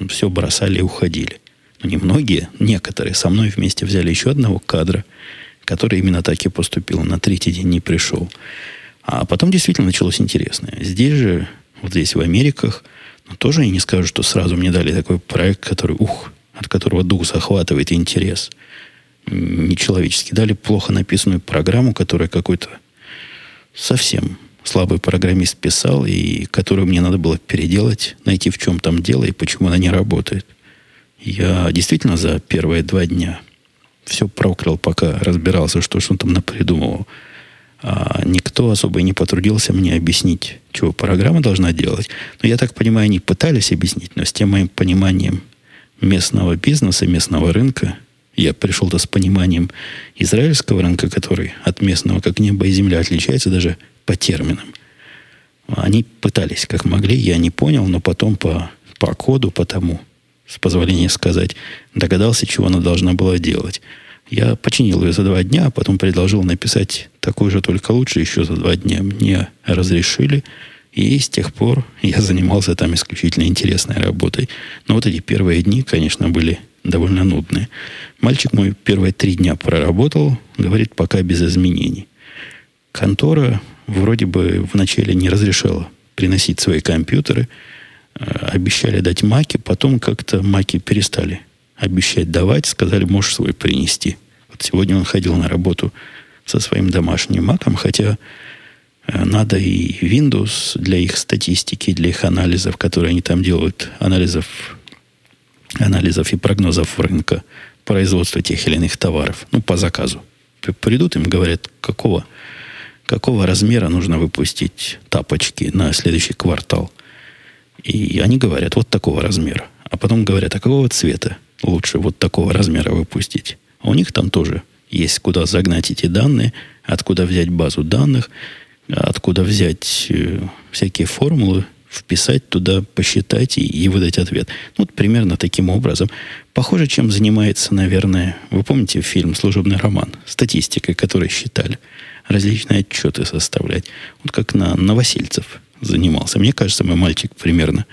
все бросали и уходили. Но не многие, некоторые со мной вместе взяли еще одного кадра, который именно так и поступил. На третий день не пришел. А потом действительно началось интересное. Здесь же, вот здесь в Америках, ну, тоже я не скажу, что сразу мне дали такой проект, который, ух, от которого дух захватывает интерес – нечеловечески. Дали плохо написанную программу, которая какой-то совсем слабый программист писал, и которую мне надо было переделать, найти в чем там дело и почему она не работает. Я действительно за первые два дня все проклял, пока разбирался, что, что он там напридумывал. А никто особо и не потрудился мне объяснить, чего программа должна делать. Но я так понимаю, они пытались объяснить, но с тем моим пониманием местного бизнеса, местного рынка, я пришел-то с пониманием израильского рынка, который от местного как небо и земля отличается даже по терминам. Они пытались, как могли, я не понял, но потом по, по коду, по тому, с позволения сказать, догадался, чего она должна была делать. Я починил ее за два дня, а потом предложил написать такую же, только лучше, еще за два дня. Мне разрешили, и с тех пор я занимался там исключительно интересной работой. Но вот эти первые дни, конечно, были довольно нудные. Мальчик мой первые три дня проработал, говорит, пока без изменений. Контора вроде бы вначале не разрешала приносить свои компьютеры, э, обещали дать маки, потом как-то маки перестали обещать давать, сказали, можешь свой принести. Вот сегодня он ходил на работу со своим домашним маком, хотя э, надо и Windows для их статистики, для их анализов, которые они там делают, анализов анализов и прогнозов рынка производства тех или иных товаров, ну, по заказу. Придут им, говорят, какого, какого размера нужно выпустить тапочки на следующий квартал. И они говорят, вот такого размера. А потом говорят, а какого цвета лучше вот такого размера выпустить? А у них там тоже есть куда загнать эти данные, откуда взять базу данных, откуда взять э, всякие формулы, вписать туда, посчитать и, и выдать ответ. Ну, вот примерно таким образом. Похоже, чем занимается, наверное, вы помните фильм «Служебный роман», статистикой, которой считали, различные отчеты составлять. Вот как на Новосельцев занимался. Мне кажется, мой мальчик примерно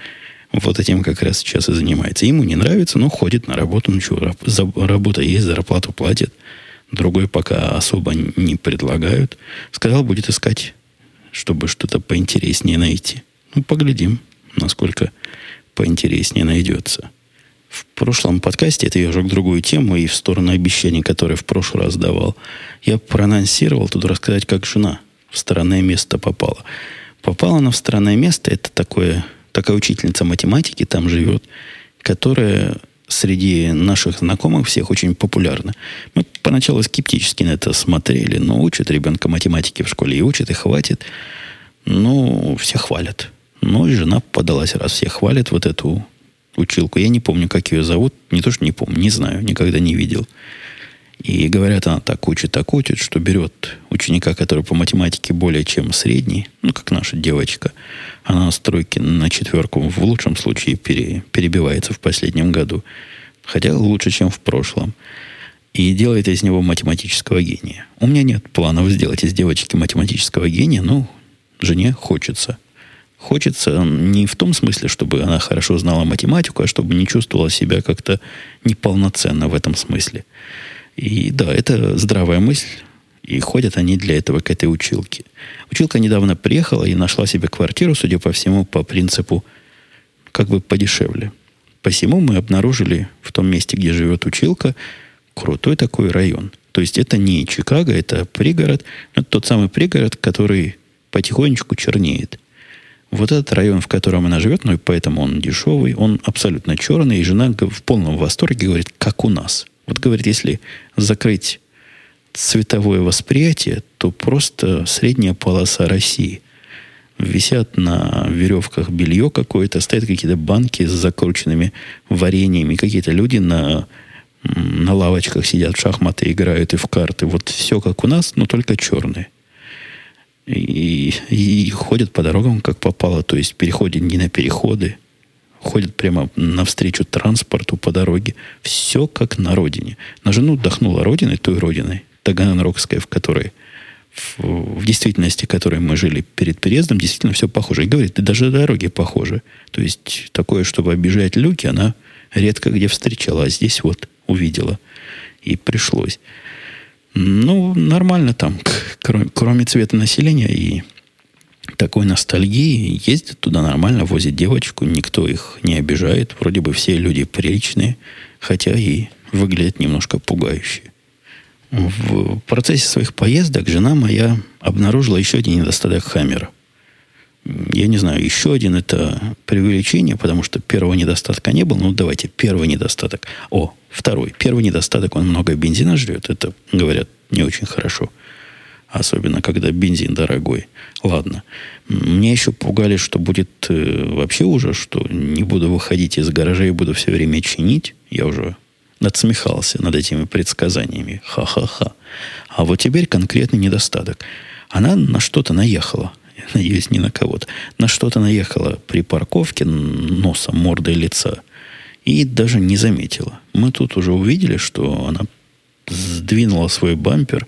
вот этим как раз сейчас и занимается. Ему не нравится, но ходит на работу. Ну что, за, работа есть, зарплату платит. Другой пока особо не предлагают. Сказал, будет искать, чтобы что-то поинтереснее найти. Ну, поглядим, насколько поинтереснее найдется. В прошлом подкасте, это я уже к другую тему и в сторону обещаний, которые в прошлый раз давал, я проанонсировал тут рассказать, как жена в странное место попала. Попала она в странное место, это такое, такая учительница математики там живет, которая среди наших знакомых всех очень популярна. Мы поначалу скептически на это смотрели, но учат ребенка математики в школе и учат, и хватит. Ну, все хвалят. Ну, и жена подалась, раз все хвалят вот эту училку. Я не помню, как ее зовут. Не то, что не помню, не знаю, никогда не видел. И говорят, она так учит, так учит, что берет ученика, который по математике более чем средний, ну, как наша девочка, она на стройке на четверку в лучшем случае пере, перебивается в последнем году. Хотя лучше, чем в прошлом. И делает из него математического гения. У меня нет планов сделать из девочки математического гения, но жене хочется. Хочется не в том смысле, чтобы она хорошо знала математику, а чтобы не чувствовала себя как-то неполноценно в этом смысле. И да, это здравая мысль. И ходят они для этого к этой училке. Училка недавно приехала и нашла себе квартиру, судя по всему, по принципу как бы подешевле. Посему мы обнаружили в том месте, где живет училка, крутой такой район. То есть это не Чикаго, это пригород. Это тот самый пригород, который потихонечку чернеет. Вот этот район, в котором она живет, ну и поэтому он дешевый, он абсолютно черный, и жена в полном восторге говорит, как у нас. Вот говорит, если закрыть цветовое восприятие, то просто средняя полоса России. Висят на веревках белье какое-то, стоят какие-то банки с закрученными вареньями, какие-то люди на, на лавочках сидят, в шахматы играют и в карты. Вот все как у нас, но только черные и, и ходят по дорогам, как попало, то есть переходят не на переходы, ходят прямо навстречу транспорту по дороге. Все как на родине. На жену отдохнула родиной, той родиной, Таганрогской, в которой в, в действительности, в которой мы жили перед переездом, действительно все похоже. И говорит, и даже дороги похожи. То есть такое, чтобы обижать люки, она редко где встречала, а здесь вот увидела. И пришлось. Ну, нормально там, кроме, кроме цвета населения и такой ностальгии, ездят туда нормально, возят девочку, никто их не обижает. Вроде бы все люди приличные, хотя и выглядят немножко пугающе. В процессе своих поездок жена моя обнаружила еще один недостаток Хаммера. Я не знаю, еще один это преувеличение, потому что первого недостатка не было. Ну, давайте, первый недостаток. О, Второй. Первый недостаток, он много бензина жрет. Это, говорят, не очень хорошо. Особенно, когда бензин дорогой. Ладно. Мне еще пугали, что будет э, вообще уже, что не буду выходить из гаража и буду все время чинить. Я уже надсмехался над этими предсказаниями. Ха-ха-ха. А вот теперь конкретный недостаток. Она на что-то наехала. [laughs] Надеюсь, не на кого-то. На что-то наехала при парковке носом, мордой лица – и даже не заметила. Мы тут уже увидели, что она сдвинула свой бампер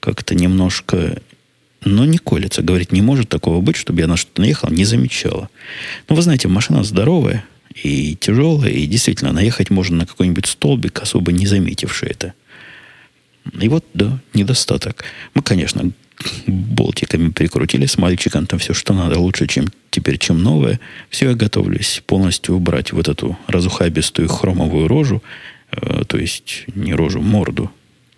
как-то немножко, но не колется. Говорит, не может такого быть, чтобы я на что-то наехал, не замечала. Ну, вы знаете, машина здоровая и тяжелая, и действительно, наехать можно на какой-нибудь столбик, особо не заметивший это. И вот, да, недостаток. Мы, конечно, болтиками прикрутили с мальчиком, там все, что надо, лучше, чем теперь, чем новое. Все, я готовлюсь полностью убрать вот эту разухабистую хромовую рожу, э, то есть не рожу, морду.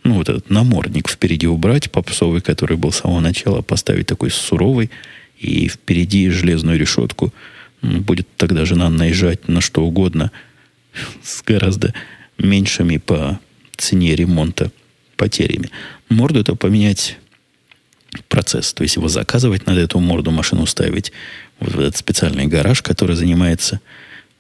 Ну, вот этот намордник впереди убрать, попсовый, который был с самого начала, поставить такой суровый, и впереди железную решетку. Будет тогда жена наезжать на что угодно с гораздо меньшими по цене ремонта потерями. Морду это поменять процесс. То есть его заказывать, надо эту морду машину ставить вот в этот специальный гараж, который занимается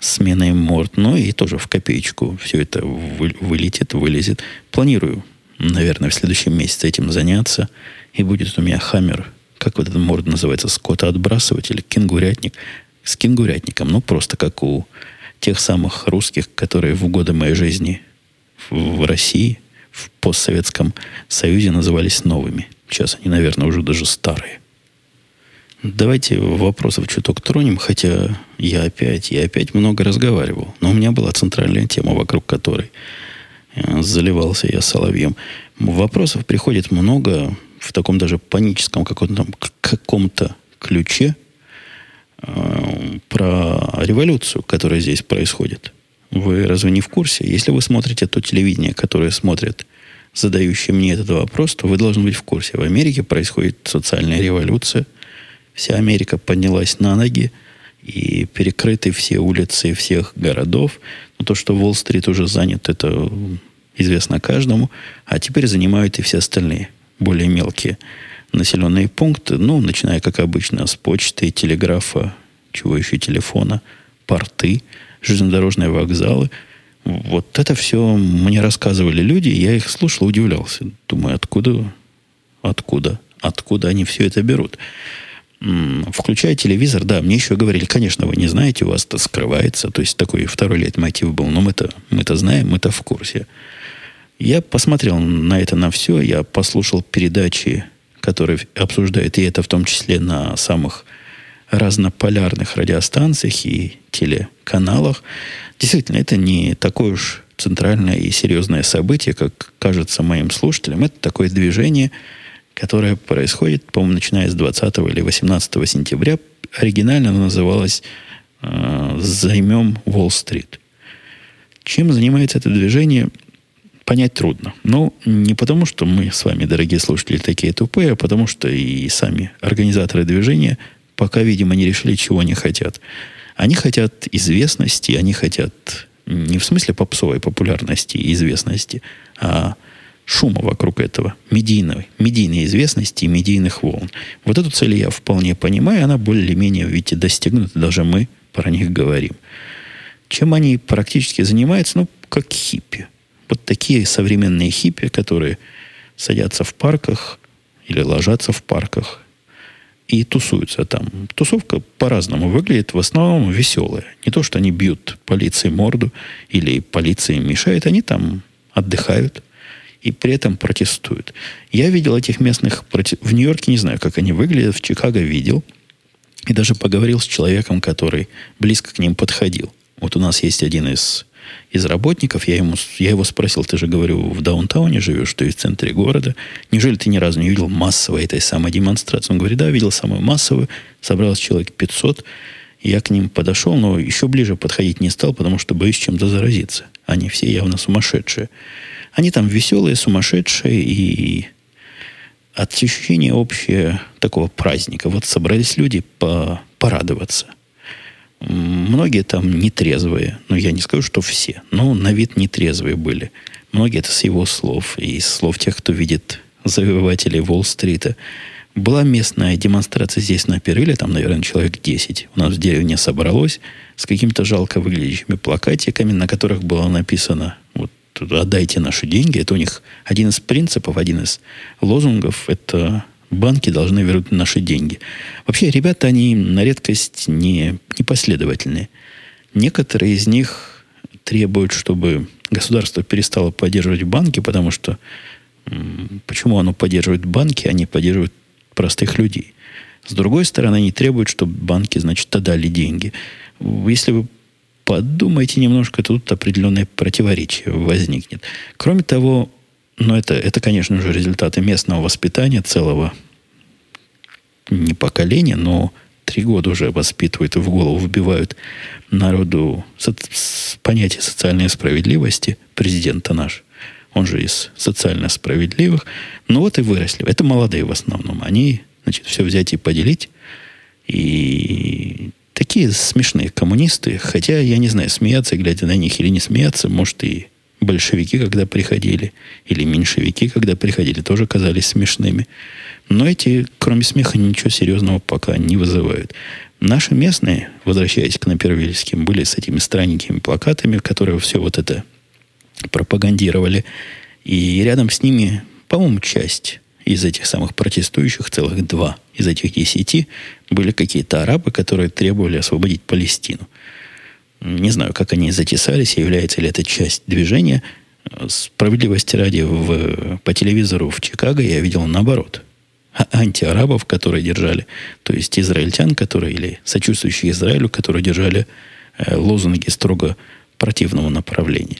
сменой морд. Ну и тоже в копеечку все это вы, вылетит, вылезет. Планирую, наверное, в следующем месяце этим заняться. И будет у меня хаммер, как вот этот морд называется, скотоотбрасыватель, кенгурятник. С кенгурятником, ну просто как у тех самых русских, которые в годы моей жизни в России, в постсоветском Союзе назывались новыми. Сейчас они, наверное, уже даже старые. Давайте вопросов чуток тронем, хотя я опять, я опять много разговаривал. Но у меня была центральная тема, вокруг которой э, заливался я соловьем. Вопросов приходит много в таком даже паническом каком-то, каком-то ключе э, про революцию, которая здесь происходит. Вы разве не в курсе? Если вы смотрите то телевидение, которое смотрят задающие мне этот вопрос, то вы должны быть в курсе. В Америке происходит социальная революция – Вся Америка поднялась на ноги, и перекрыты все улицы всех городов. Но то, что Уолл-стрит уже занят, это известно каждому. А теперь занимают и все остальные, более мелкие населенные пункты. Ну, начиная, как обычно, с почты, телеграфа, чего еще, телефона, порты, железнодорожные вокзалы. Вот это все мне рассказывали люди, я их слушал, удивлялся. Думаю, откуда, откуда, откуда они все это берут включая телевизор, да, мне еще говорили, конечно, вы не знаете, у вас это скрывается. То есть такой второй лет мотив был. Но мы-то, мы-то знаем, мы-то в курсе. Я посмотрел на это, на все. Я послушал передачи, которые обсуждают, и это в том числе на самых разнополярных радиостанциях и телеканалах. Действительно, это не такое уж центральное и серьезное событие, как кажется моим слушателям. Это такое движение – которая происходит, по-моему, начиная с 20 или 18 сентября. Оригинально она называлась э, «Займем Уолл-стрит». Чем занимается это движение, понять трудно. Но не потому, что мы с вами, дорогие слушатели, такие тупые, а потому что и сами организаторы движения пока, видимо, не решили, чего они хотят. Они хотят известности, они хотят не в смысле попсовой популярности и известности, а шума вокруг этого, медийной, медийной известности и медийных волн. Вот эту цель я вполне понимаю, она более-менее, видите, достигнута, даже мы про них говорим. Чем они практически занимаются? Ну, как хиппи. Вот такие современные хиппи, которые садятся в парках или ложатся в парках и тусуются там. Тусовка по-разному выглядит, в основном веселая. Не то, что они бьют полиции морду или полиции мешает, они там отдыхают – и при этом протестуют. Я видел этих местных в Нью-Йорке, не знаю, как они выглядят, в Чикаго видел. И даже поговорил с человеком, который близко к ним подходил. Вот у нас есть один из, из работников, я, ему, я его спросил, ты же, говорю, в даунтауне живешь, и в центре города. Неужели ты ни разу не видел массовой этой самой демонстрации? Он говорит, да, видел самую массовую, собралось человек 500. Я к ним подошел, но еще ближе подходить не стал, потому что боюсь чем-то заразиться. Они все явно сумасшедшие. Они там веселые, сумасшедшие и ощущение общее такого праздника. Вот собрались люди по, порадоваться. Многие там нетрезвые. Ну, я не скажу, что все. Но на вид нетрезвые были. Многие это с его слов. И из слов тех, кто видит завоевателей Уолл-стрита. Была местная демонстрация здесь на Перыле, там, наверное, человек 10. У нас в деревне собралось с какими-то жалко выглядящими плакатиками, на которых было написано вот отдайте наши деньги. Это у них один из принципов, один из лозунгов. Это банки должны вернуть наши деньги. Вообще, ребята, они на редкость не, непоследовательные. Некоторые из них требуют, чтобы государство перестало поддерживать банки, потому что почему оно поддерживает банки, а не поддерживает простых людей. С другой стороны, они требуют, чтобы банки, значит, отдали деньги. Если вы подумайте немножко, тут определенное противоречие возникнет. Кроме того, ну это, это, конечно же, результаты местного воспитания целого не поколения, но три года уже воспитывают и в голову вбивают народу со- понятие социальной справедливости. Президента наш, он же из социально справедливых. Ну вот и выросли. Это молодые в основном. Они, значит, все взять и поделить. И такие смешные коммунисты, хотя я не знаю, смеяться, глядя на них или не смеяться, может и большевики, когда приходили, или меньшевики, когда приходили, тоже казались смешными. Но эти, кроме смеха, ничего серьезного пока не вызывают. Наши местные, возвращаясь к напервильским, были с этими странненькими плакатами, которые все вот это пропагандировали. И рядом с ними, по-моему, часть из этих самых протестующих, целых два из этих десяти, были какие-то арабы, которые требовали освободить Палестину. Не знаю, как они затесались, является ли это часть движения. Справедливости ради, в, по телевизору в Чикаго я видел наоборот. Антиарабов, которые держали, то есть израильтян, которые, или сочувствующие Израилю, которые держали э, лозунги строго противного направления.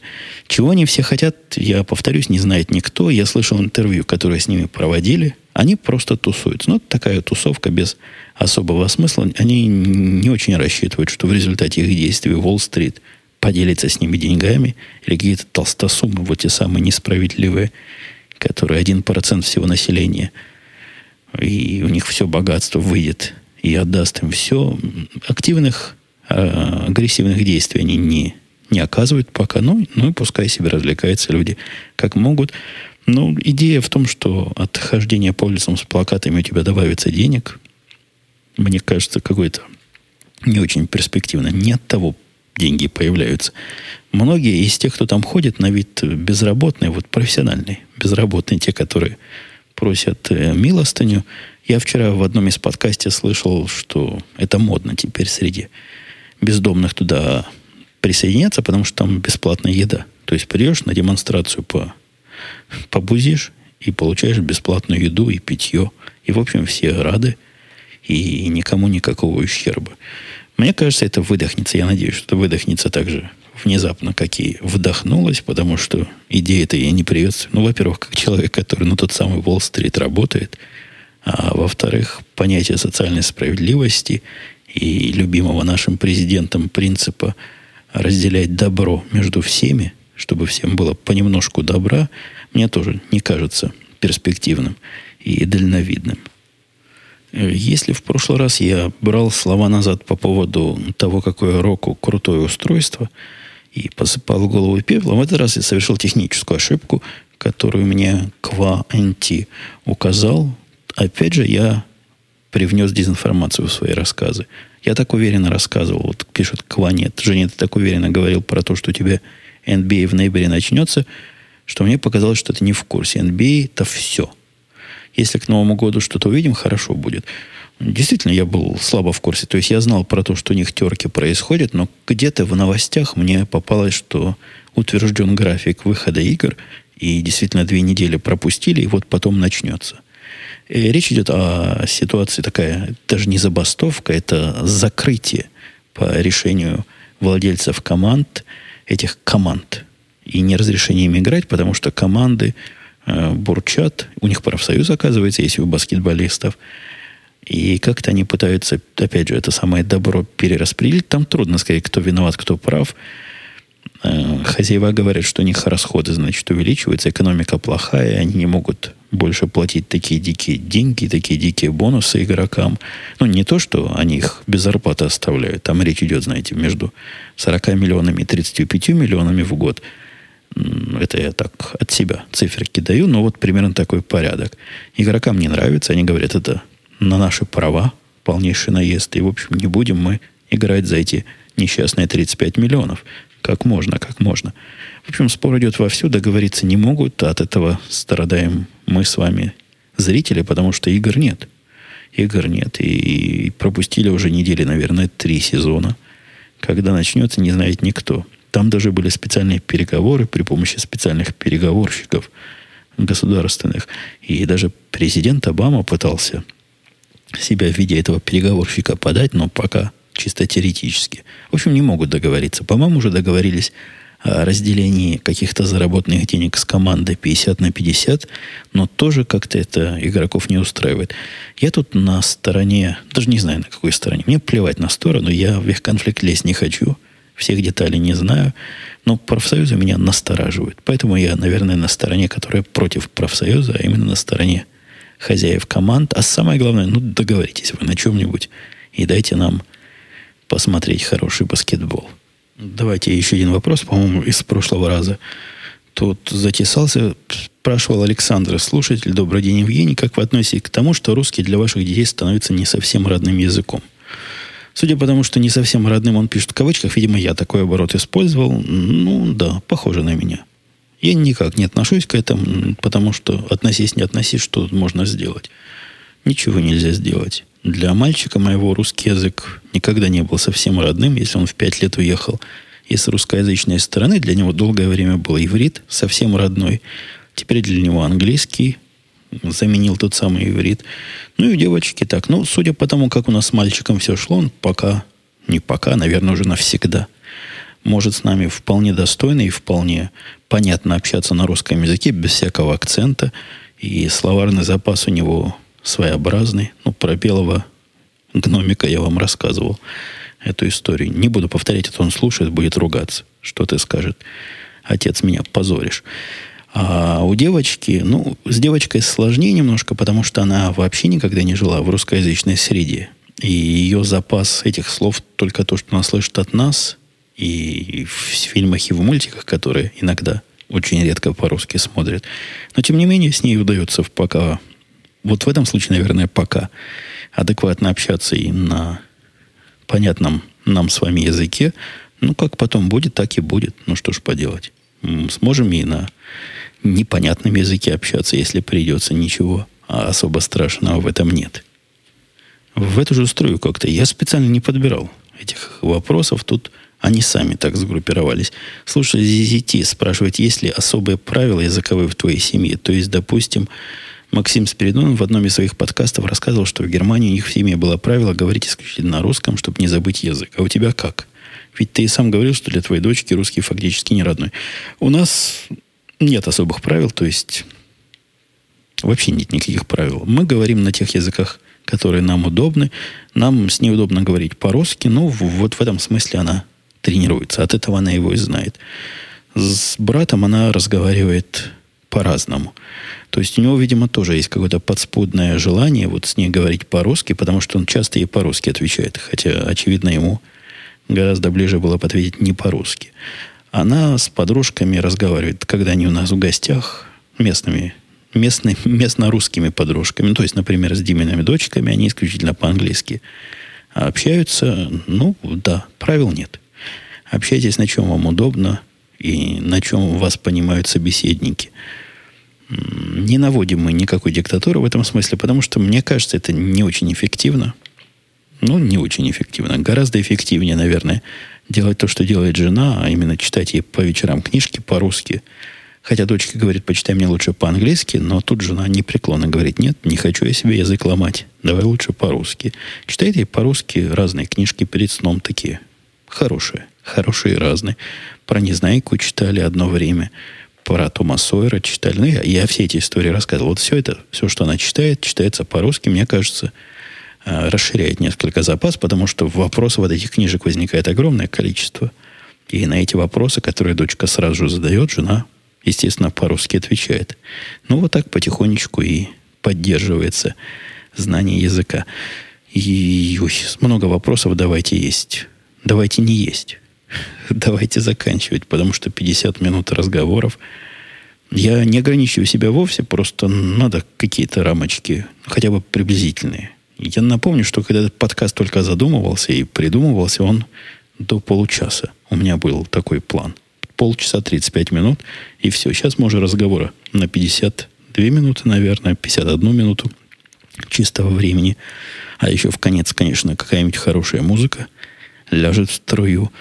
Чего они все хотят, я повторюсь, не знает никто. Я слышал интервью, которое с ними проводили. Они просто тусуются. Ну, такая тусовка без особого смысла. Они не очень рассчитывают, что в результате их действий Уолл-стрит поделится с ними деньгами или какие-то толстосумы, вот те самые несправедливые, которые один процент всего населения, и у них все богатство выйдет и отдаст им все. Активных, э, агрессивных действий они не не оказывают пока. Ну, ну и пускай себе развлекаются люди как могут. Но идея в том, что от хождения по улицам с плакатами у тебя добавится денег, мне кажется, какой-то не очень перспективно. Не от того деньги появляются. Многие из тех, кто там ходит, на вид безработные, вот профессиональные, безработные, те, которые просят э, милостыню. Я вчера в одном из подкастов слышал, что это модно теперь среди бездомных туда присоединяться, потому что там бесплатная еда. То есть придешь на демонстрацию по, побузишь и получаешь бесплатную еду и питье. И, в общем, все рады, и никому никакого ущерба. Мне кажется, это выдохнется. Я надеюсь, что это выдохнется так же внезапно, как и вдохнулось, потому что идея-то я не приветствую. Ну, во-первых, как человек, который на тот самый Уолл-стрит работает, а во-вторых, понятие социальной справедливости и любимого нашим президентом принципа – разделять добро между всеми, чтобы всем было понемножку добра, мне тоже не кажется перспективным и дальновидным. Если в прошлый раз я брал слова назад по поводу того, какое Року крутое устройство, и посыпал голову пеплом, в этот раз я совершил техническую ошибку, которую мне Ква NT указал. Опять же, я привнес дезинформацию в свои рассказы. Я так уверенно рассказывал, вот пишет Кванет. Женя, ты так уверенно говорил про то, что у тебя NBA в ноябре начнется, что мне показалось, что ты не в курсе. NBA это все. Если к Новому году что-то увидим, хорошо будет. Действительно, я был слабо в курсе. То есть я знал про то, что у них терки происходят, но где-то в новостях мне попалось, что утвержден график выхода игр, и действительно две недели пропустили, и вот потом начнется. И речь идет о ситуации такая, даже не забастовка, это закрытие по решению владельцев команд, этих команд. И не разрешение им играть, потому что команды э, бурчат. У них профсоюз, оказывается, есть у баскетболистов. И как-то они пытаются, опять же, это самое добро перераспределить. Там трудно сказать, кто виноват, кто прав. Э, хозяева говорят, что у них расходы, значит, увеличиваются, экономика плохая, они не могут больше платить такие дикие деньги, такие дикие бонусы игрокам. Ну, не то, что они их без зарплаты оставляют. Там речь идет, знаете, между 40 миллионами и 35 миллионами в год. Это я так от себя циферки даю, но вот примерно такой порядок. Игрокам не нравится, они говорят, это на наши права полнейший наезд. И, в общем, не будем мы играть за эти несчастные 35 миллионов. Как можно, как можно. В общем, спор идет вовсю, договориться не могут, от этого страдаем мы с вами, зрители, потому что игр нет. Игр нет. И, и пропустили уже недели, наверное, три сезона. Когда начнется, не знает никто. Там даже были специальные переговоры при помощи специальных переговорщиков государственных. И даже президент Обама пытался себя в виде этого переговорщика подать, но пока чисто теоретически. В общем, не могут договориться. По-моему, уже договорились о разделении каких-то заработанных денег с командой 50 на 50, но тоже как-то это игроков не устраивает. Я тут на стороне, даже не знаю на какой стороне, мне плевать на сторону, я в их конфликт лезть не хочу, всех деталей не знаю, но профсоюзы меня настораживают. Поэтому я, наверное, на стороне, которая против профсоюза, а именно на стороне хозяев команд. А самое главное, ну договоритесь вы на чем-нибудь и дайте нам посмотреть хороший баскетбол. Давайте еще один вопрос, по-моему, из прошлого раза Тут затесался, спрашивал Александр, слушатель, добрый день, Евгений, как вы относитесь к тому, что русский для ваших детей становится не совсем родным языком? Судя по тому, что не совсем родным он пишет в кавычках, видимо, я такой оборот использовал. Ну, да, похоже на меня. Я никак не отношусь к этому, потому что относись, не относись, что можно сделать. Ничего нельзя сделать. Для мальчика моего русский язык никогда не был совсем родным. Если он в пять лет уехал из русскоязычной страны, для него долгое время был иврит, совсем родной. Теперь для него английский, заменил тот самый иврит. Ну и у девочки так. Ну, судя по тому, как у нас с мальчиком все шло, он пока, не пока, наверное, уже навсегда может с нами вполне достойно и вполне понятно общаться на русском языке без всякого акцента. И словарный запас у него своеобразный. Ну, про белого гномика я вам рассказывал эту историю. Не буду повторять, это он слушает, будет ругаться. Что ты скажет? Отец, меня позоришь. А у девочки, ну, с девочкой сложнее немножко, потому что она вообще никогда не жила в русскоязычной среде. И ее запас этих слов только то, что она слышит от нас, и в фильмах, и в мультиках, которые иногда очень редко по-русски смотрят. Но, тем не менее, с ней удается пока, вот в этом случае, наверное, пока адекватно общаться и на понятном нам с вами языке. Ну, как потом будет, так и будет. Ну, что ж поделать. Сможем и на непонятном языке общаться, если придется. Ничего особо страшного в этом нет. В эту же струю как-то я специально не подбирал этих вопросов. Тут они сами так сгруппировались. Слушай, ZZT спрашивает, есть ли особые правила языковые в твоей семье? То есть, допустим, Максим Спиридонов в одном из своих подкастов рассказывал, что в Германии у них в семье было правило говорить исключительно на русском, чтобы не забыть язык. А у тебя как? Ведь ты и сам говорил, что для твоей дочки русский фактически не родной. У нас нет особых правил, то есть вообще нет никаких правил. Мы говорим на тех языках, которые нам удобны. Нам с ней удобно говорить по-русски, но вот в этом смысле она тренируется. От этого она его и знает. С братом она разговаривает по-разному. То есть у него, видимо, тоже есть какое-то подспудное желание вот с ней говорить по-русски, потому что он часто ей по-русски отвечает. Хотя, очевидно, ему гораздо ближе было бы ответить не по-русски. Она с подружками разговаривает, когда они у нас в гостях, местными, местными, местно-русскими подружками. Ну, то есть, например, с Димиными дочками, они исключительно по-английски общаются. Ну, да, правил нет. Общайтесь на чем вам удобно и на чем вас понимают собеседники. Не наводим мы никакой диктатуры в этом смысле, потому что, мне кажется, это не очень эффективно. Ну, не очень эффективно. Гораздо эффективнее, наверное, делать то, что делает жена, а именно читать ей по вечерам книжки по-русски. Хотя дочка говорит, почитай мне лучше по-английски, но тут жена непреклонно говорит, нет, не хочу я себе язык ломать, давай лучше по-русски. Читает ей по-русски разные книжки перед сном такие хорошие, хорошие и разные. Про Незнайку читали одно время, про Тома Сойера читали. Ну, я, я все эти истории рассказывал. Вот все это, все, что она читает, читается по-русски, мне кажется, Э, расширяет несколько запас, потому что вопросов от этих книжек возникает огромное количество. И на эти вопросы, которые дочка сразу же задает, жена, естественно, по-русски отвечает. Ну, вот так потихонечку и поддерживается знание языка. И ой, много вопросов давайте есть. Давайте не есть. [laughs] Давайте заканчивать, потому что 50 минут разговоров. Я не ограничиваю себя вовсе, просто надо какие-то рамочки, хотя бы приблизительные. Я напомню, что когда этот подкаст только задумывался и придумывался, он до получаса. У меня был такой план. Полчаса 35 минут, и все. Сейчас мы разговора на 52 минуты, наверное, 51 минуту чистого времени. А еще в конец, конечно, какая-нибудь хорошая музыка ляжет в струю.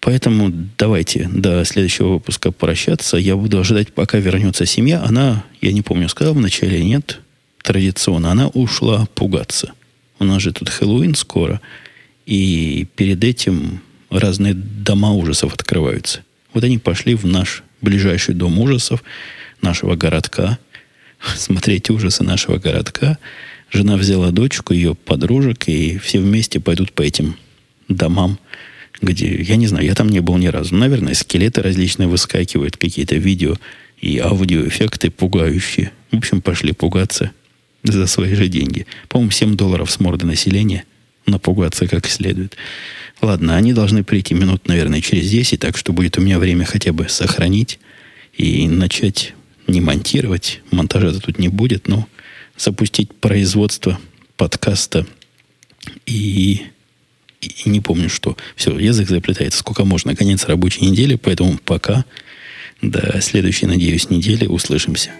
Поэтому давайте до следующего выпуска прощаться. Я буду ожидать, пока вернется семья. Она, я не помню, сказал вначале нет, традиционно, она ушла пугаться. У нас же тут Хэллоуин скоро, и перед этим разные дома ужасов открываются. Вот они пошли в наш ближайший дом ужасов нашего городка, [laughs] смотреть ужасы нашего городка. Жена взяла дочку, ее подружек, и все вместе пойдут по этим домам, где, я не знаю, я там не был ни разу. Наверное, скелеты различные выскакивают, какие-то видео и аудиоэффекты пугающие. В общем, пошли пугаться за свои же деньги. По-моему, 7 долларов с морды населения напугаться как следует. Ладно, они должны прийти минут, наверное, через 10, так что будет у меня время хотя бы сохранить и начать не монтировать. Монтажа тут не будет, но запустить производство подкаста и, и, не помню что. Все, язык заплетается. Сколько можно. Конец рабочей недели, поэтому пока. До следующей, надеюсь, недели услышимся.